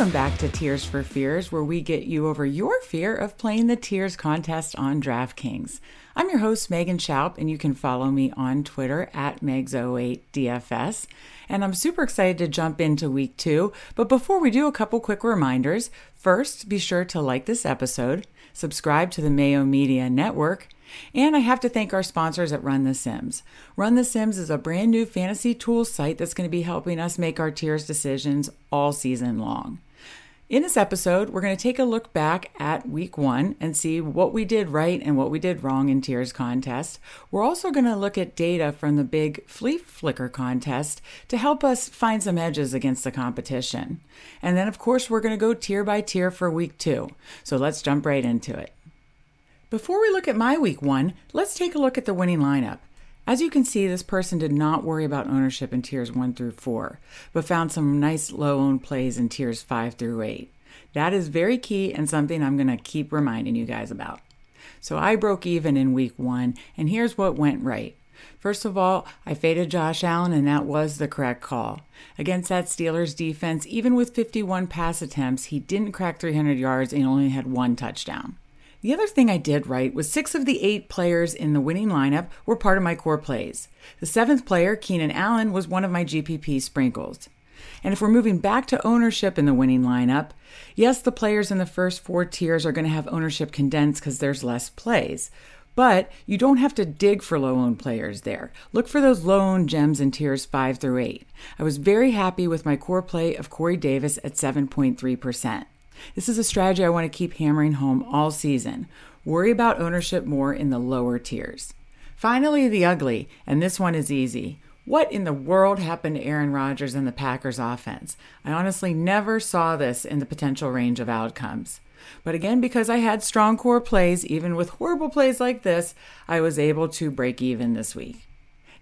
Welcome back to Tiers for Fears, where we get you over your fear of playing the Tiers contest on DraftKings. I'm your host, Megan Schaup, and you can follow me on Twitter at Megs08DFS. And I'm super excited to jump into week two. But before we do, a couple quick reminders. First, be sure to like this episode, subscribe to the Mayo Media Network, and I have to thank our sponsors at Run the Sims. Run the Sims is a brand new fantasy tools site that's going to be helping us make our tiers decisions all season long. In this episode, we're going to take a look back at week one and see what we did right and what we did wrong in Tiers contest. We're also going to look at data from the big Flea Flicker contest to help us find some edges against the competition. And then, of course, we're going to go tier by tier for week two. So let's jump right into it. Before we look at my week one, let's take a look at the winning lineup. As you can see, this person did not worry about ownership in tiers 1 through 4, but found some nice low owned plays in tiers 5 through 8. That is very key and something I'm going to keep reminding you guys about. So I broke even in week 1, and here's what went right. First of all, I faded Josh Allen, and that was the correct call. Against that Steelers defense, even with 51 pass attempts, he didn't crack 300 yards and only had one touchdown. The other thing I did right was six of the eight players in the winning lineup were part of my core plays. The seventh player, Keenan Allen, was one of my GPP sprinkles. And if we're moving back to ownership in the winning lineup, yes, the players in the first four tiers are going to have ownership condensed because there's less plays. But you don't have to dig for low owned players there. Look for those low owned gems in tiers 5 through 8. I was very happy with my core play of Corey Davis at 7.3%. This is a strategy I want to keep hammering home all season. Worry about ownership more in the lower tiers. Finally, the ugly, and this one is easy. What in the world happened to Aaron Rodgers and the Packers offense? I honestly never saw this in the potential range of outcomes. But again, because I had strong core plays, even with horrible plays like this, I was able to break even this week.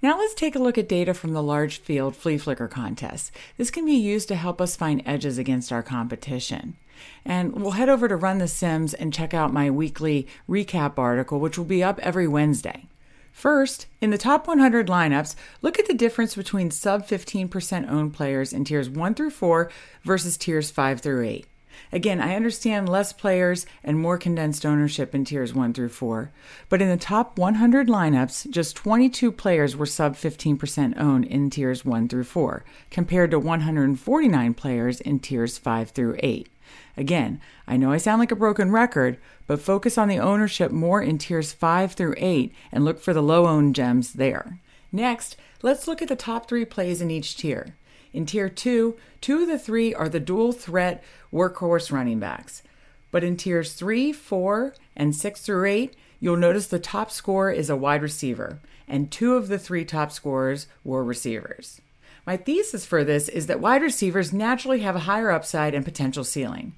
Now let's take a look at data from the large field flea flicker contest. This can be used to help us find edges against our competition. And we'll head over to Run the Sims and check out my weekly recap article, which will be up every Wednesday. First, in the top 100 lineups, look at the difference between sub 15% owned players in tiers 1 through 4 versus tiers 5 through 8. Again, I understand less players and more condensed ownership in tiers 1 through 4, but in the top 100 lineups, just 22 players were sub 15% owned in tiers 1 through 4, compared to 149 players in tiers 5 through 8. Again, I know I sound like a broken record, but focus on the ownership more in tiers 5 through 8 and look for the low owned gems there. Next, let's look at the top three plays in each tier. In Tier 2, two of the three are the dual threat workhorse running backs. But in Tiers 3, 4, and 6 through 8, you'll notice the top scorer is a wide receiver, and two of the three top scorers were receivers. My thesis for this is that wide receivers naturally have a higher upside and potential ceiling.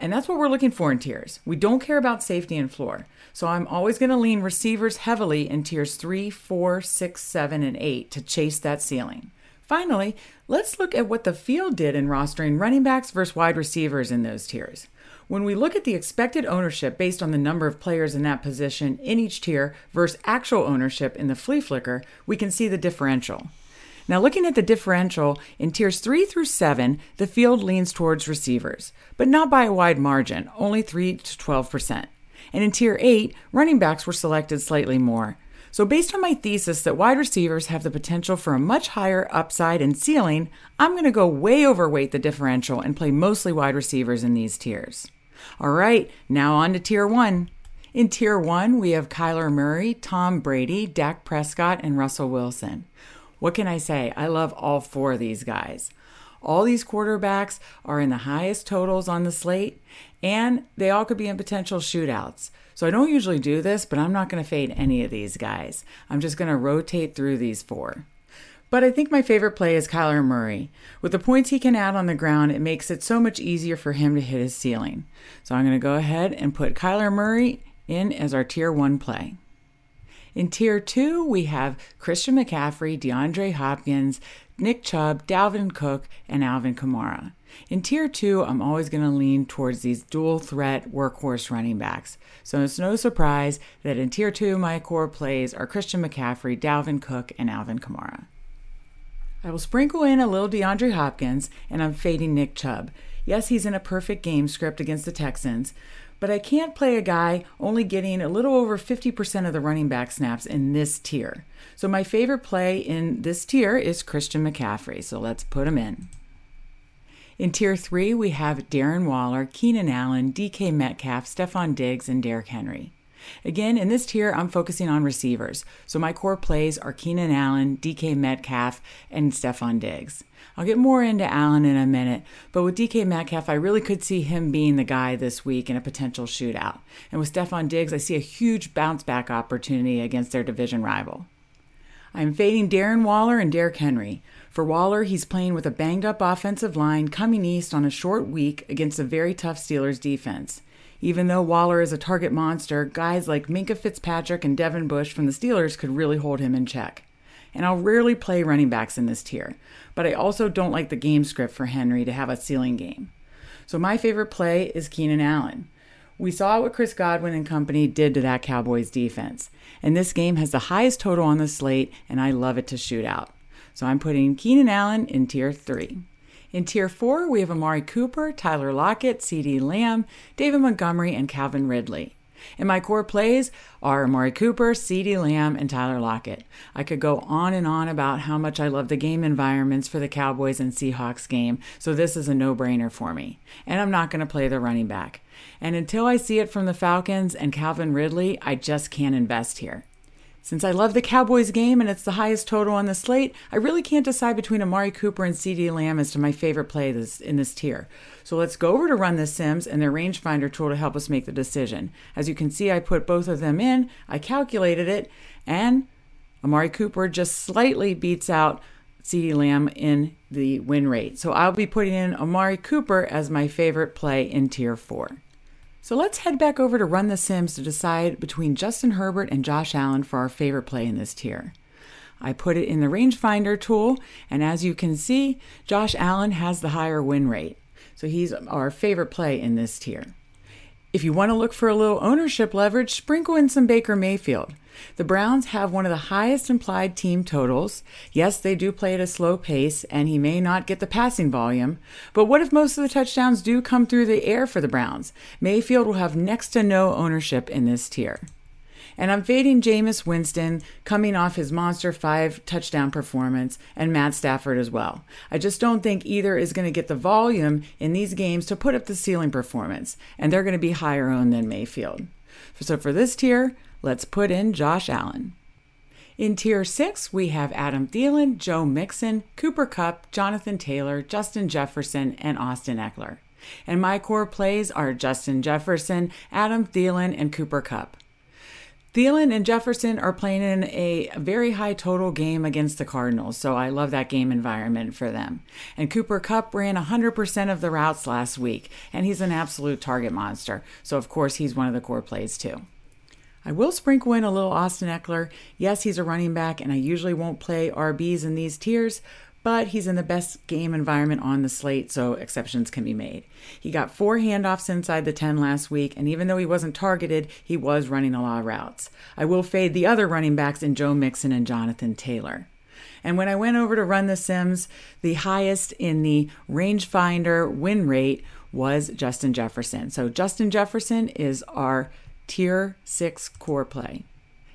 And that's what we're looking for in tiers. We don't care about safety and floor. So I'm always going to lean receivers heavily in tiers 3, 4, 6, 7, and 8 to chase that ceiling. Finally, let's look at what the field did in rostering running backs versus wide receivers in those tiers. When we look at the expected ownership based on the number of players in that position in each tier versus actual ownership in the flea flicker, we can see the differential. Now, looking at the differential in tiers 3 through 7, the field leans towards receivers, but not by a wide margin, only 3 to 12%. And in tier 8, running backs were selected slightly more, so, based on my thesis that wide receivers have the potential for a much higher upside and ceiling, I'm going to go way overweight the differential and play mostly wide receivers in these tiers. All right, now on to tier one. In tier one, we have Kyler Murray, Tom Brady, Dak Prescott, and Russell Wilson. What can I say? I love all four of these guys. All these quarterbacks are in the highest totals on the slate, and they all could be in potential shootouts. So I don't usually do this, but I'm not going to fade any of these guys. I'm just going to rotate through these four. But I think my favorite play is Kyler Murray. With the points he can add on the ground, it makes it so much easier for him to hit his ceiling. So I'm going to go ahead and put Kyler Murray in as our tier one play. In tier two, we have Christian McCaffrey, DeAndre Hopkins, Nick Chubb, Dalvin Cook, and Alvin Kamara. In tier two, I'm always going to lean towards these dual threat workhorse running backs. So it's no surprise that in tier two, my core plays are Christian McCaffrey, Dalvin Cook, and Alvin Kamara. I will sprinkle in a little DeAndre Hopkins, and I'm fading Nick Chubb. Yes, he's in a perfect game script against the Texans, but I can't play a guy only getting a little over 50% of the running back snaps in this tier. So my favorite play in this tier is Christian McCaffrey. So let's put him in. In tier three, we have Darren Waller, Keenan Allen, DK Metcalf, Stefon Diggs, and Derrick Henry. Again, in this tier, I'm focusing on receivers. So my core plays are Keenan Allen, DK Metcalf, and Stefon Diggs. I'll get more into Allen in a minute, but with DK Metcalf, I really could see him being the guy this week in a potential shootout. And with Stefon Diggs, I see a huge bounce back opportunity against their division rival. I'm fading Darren Waller and Derrick Henry. For Waller, he's playing with a banged up offensive line coming east on a short week against a very tough Steelers defense. Even though Waller is a target monster, guys like Minkah Fitzpatrick and Devin Bush from the Steelers could really hold him in check. And I'll rarely play running backs in this tier, but I also don't like the game script for Henry to have a ceiling game. So my favorite play is Keenan Allen. We saw what Chris Godwin and company did to that Cowboys defense. And this game has the highest total on the slate, and I love it to shoot out. So I'm putting Keenan Allen in tier three. In tier four, we have Amari Cooper, Tyler Lockett, CeeDee Lamb, David Montgomery, and Calvin Ridley. And my core plays are Amari Cooper, CeeDee Lamb, and Tyler Lockett. I could go on and on about how much I love the game environments for the Cowboys and Seahawks game, so this is a no brainer for me. And I'm not going to play the running back. And until I see it from the Falcons and Calvin Ridley, I just can't invest here. Since I love the Cowboys game and it's the highest total on the slate, I really can't decide between Amari Cooper and CeeDee Lamb as to my favorite play this, in this tier. So let's go over to Run the Sims and their rangefinder tool to help us make the decision. As you can see, I put both of them in, I calculated it, and Amari Cooper just slightly beats out CeeDee Lamb in the win rate. So I'll be putting in Amari Cooper as my favorite play in tier four. So let's head back over to Run the Sims to decide between Justin Herbert and Josh Allen for our favorite play in this tier. I put it in the rangefinder tool, and as you can see, Josh Allen has the higher win rate. So he's our favorite play in this tier. If you want to look for a little ownership leverage, sprinkle in some Baker Mayfield. The Browns have one of the highest implied team totals. Yes, they do play at a slow pace, and he may not get the passing volume. But what if most of the touchdowns do come through the air for the Browns? Mayfield will have next to no ownership in this tier. And I'm fading Jameis Winston coming off his monster five touchdown performance and Matt Stafford as well. I just don't think either is going to get the volume in these games to put up the ceiling performance, and they're going to be higher owned than Mayfield. So for this tier, Let's put in Josh Allen. In Tier 6, we have Adam Thielen, Joe Mixon, Cooper Kupp, Jonathan Taylor, Justin Jefferson, and Austin Ekeler. And my core plays are Justin Jefferson, Adam Thielen, and Cooper Kupp. Thielen and Jefferson are playing in a very high total game against the Cardinals, so I love that game environment for them. And Cooper Kupp ran 100% of the routes last week, and he's an absolute target monster, so of course he's one of the core plays too. I will sprinkle in a little Austin Ekeler. Yes, he's a running back, and I usually won't play RBs in these tiers, but he's in the best game environment on the slate, so exceptions can be made. He got four handoffs inside the 10 last week, and even though he wasn't targeted, he was running a lot of routes. I will fade the other running backs in Joe Mixon and Jonathan Taylor. And when I went over to run the Sims, the highest in the rangefinder win rate was Justin Jefferson. So Justin Jefferson is our Tier 6 core play.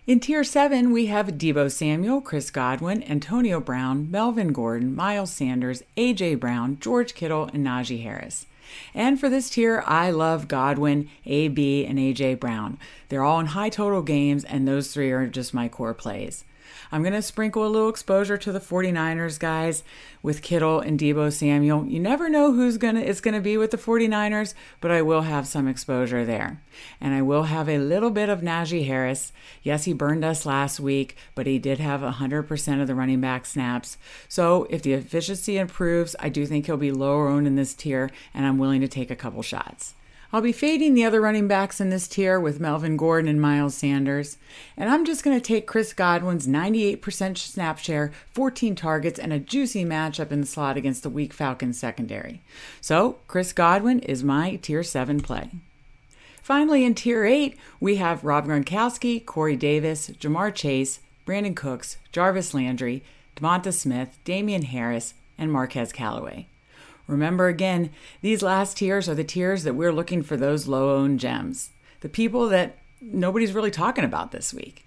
In Tier 7, we have Deebo Samuel, Chris Godwin, Antonio Brown, Melvin Gordon, Miles Sanders, A.J. Brown, George Kittle, and Najee Harris. And for this tier, I love Godwin, AB, and AJ Brown. They're all in high total games, and those three are just my core plays. I'm going to sprinkle a little exposure to the 49ers guys with Kittle and Deebo Samuel. You never know who's going to it's going to be with the 49ers, but I will have some exposure there. And I will have a little bit of Najee Harris. Yes, he burned us last week, but he did have 100% of the running back snaps. So, if the efficiency improves, I do think he'll be lower owned in this tier and I'm willing to take a couple shots. I'll be fading the other running backs in this tier with Melvin Gordon and Miles Sanders. And I'm just going to take Chris Godwin's 98% snap share, 14 targets, and a juicy matchup in the slot against the weak Falcons secondary. So, Chris Godwin is my tier 7 play. Finally, in tier 8, we have Rob Gronkowski, Corey Davis, Ja'Marr Chase, Brandin Cooks, Jarvis Landry, Devonta Smith, Damien Harris, and Marquez Callaway. Remember again, these last tiers are the tiers that we're looking for those low owned gems, the people that nobody's really talking about this week.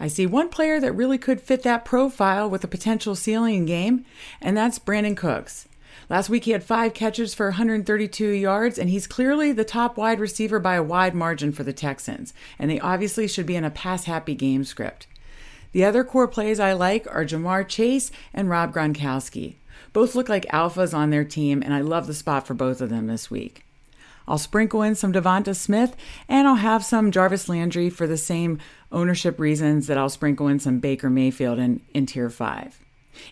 I see one player that really could fit that profile with a potential ceiling game, and that's Brandin Cooks. Last week he had five catches for 132 yards, and he's clearly the top wide receiver by a wide margin for the Texans, and they obviously should be in a pass happy game script. The other core plays I like are Ja'Marr Chase and Rob Gronkowski. Both look like alphas on their team, and I love the spot for both of them this week. I'll sprinkle in some Devonta Smith, and I'll have some Jarvis Landry for the same ownership reasons that I'll sprinkle in some Baker Mayfield in, in Tier 5.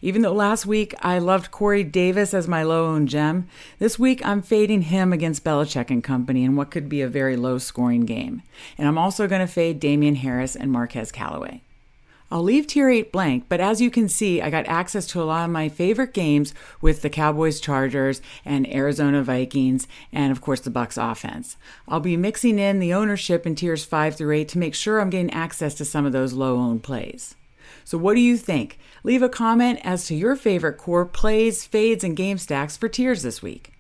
Even though last week I loved Corey Davis as my low owned gem, this week I'm fading him against Belichick and company in what could be a very low scoring game. And I'm also going to fade Damien Harris and Marquez Callaway. I'll leave tier 8 blank, but as you can see, I got access to a lot of my favorite games with the Cowboys Chargers and Arizona Vikings and of course the Bucs offense. I'll be mixing in the ownership in tiers 5 through 8 to make sure I'm getting access to some of those low owned plays. So what do you think? Leave a comment as to your favorite core plays, fades and game stacks for tiers this week.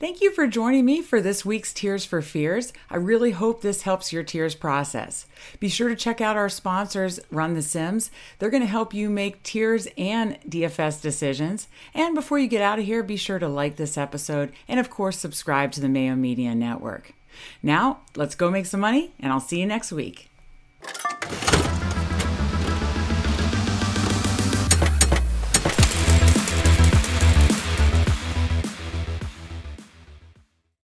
Thank you for joining me for this week's Tiers for Fears. I really hope this helps your tiers process. Be sure to check out our sponsors, Run the Sims. They're going to help you make tiers and DFS decisions. And before you get out of here, be sure to like this episode and, of course, subscribe to the Mayo Media Network. Now, let's go make some money, and I'll see you next week.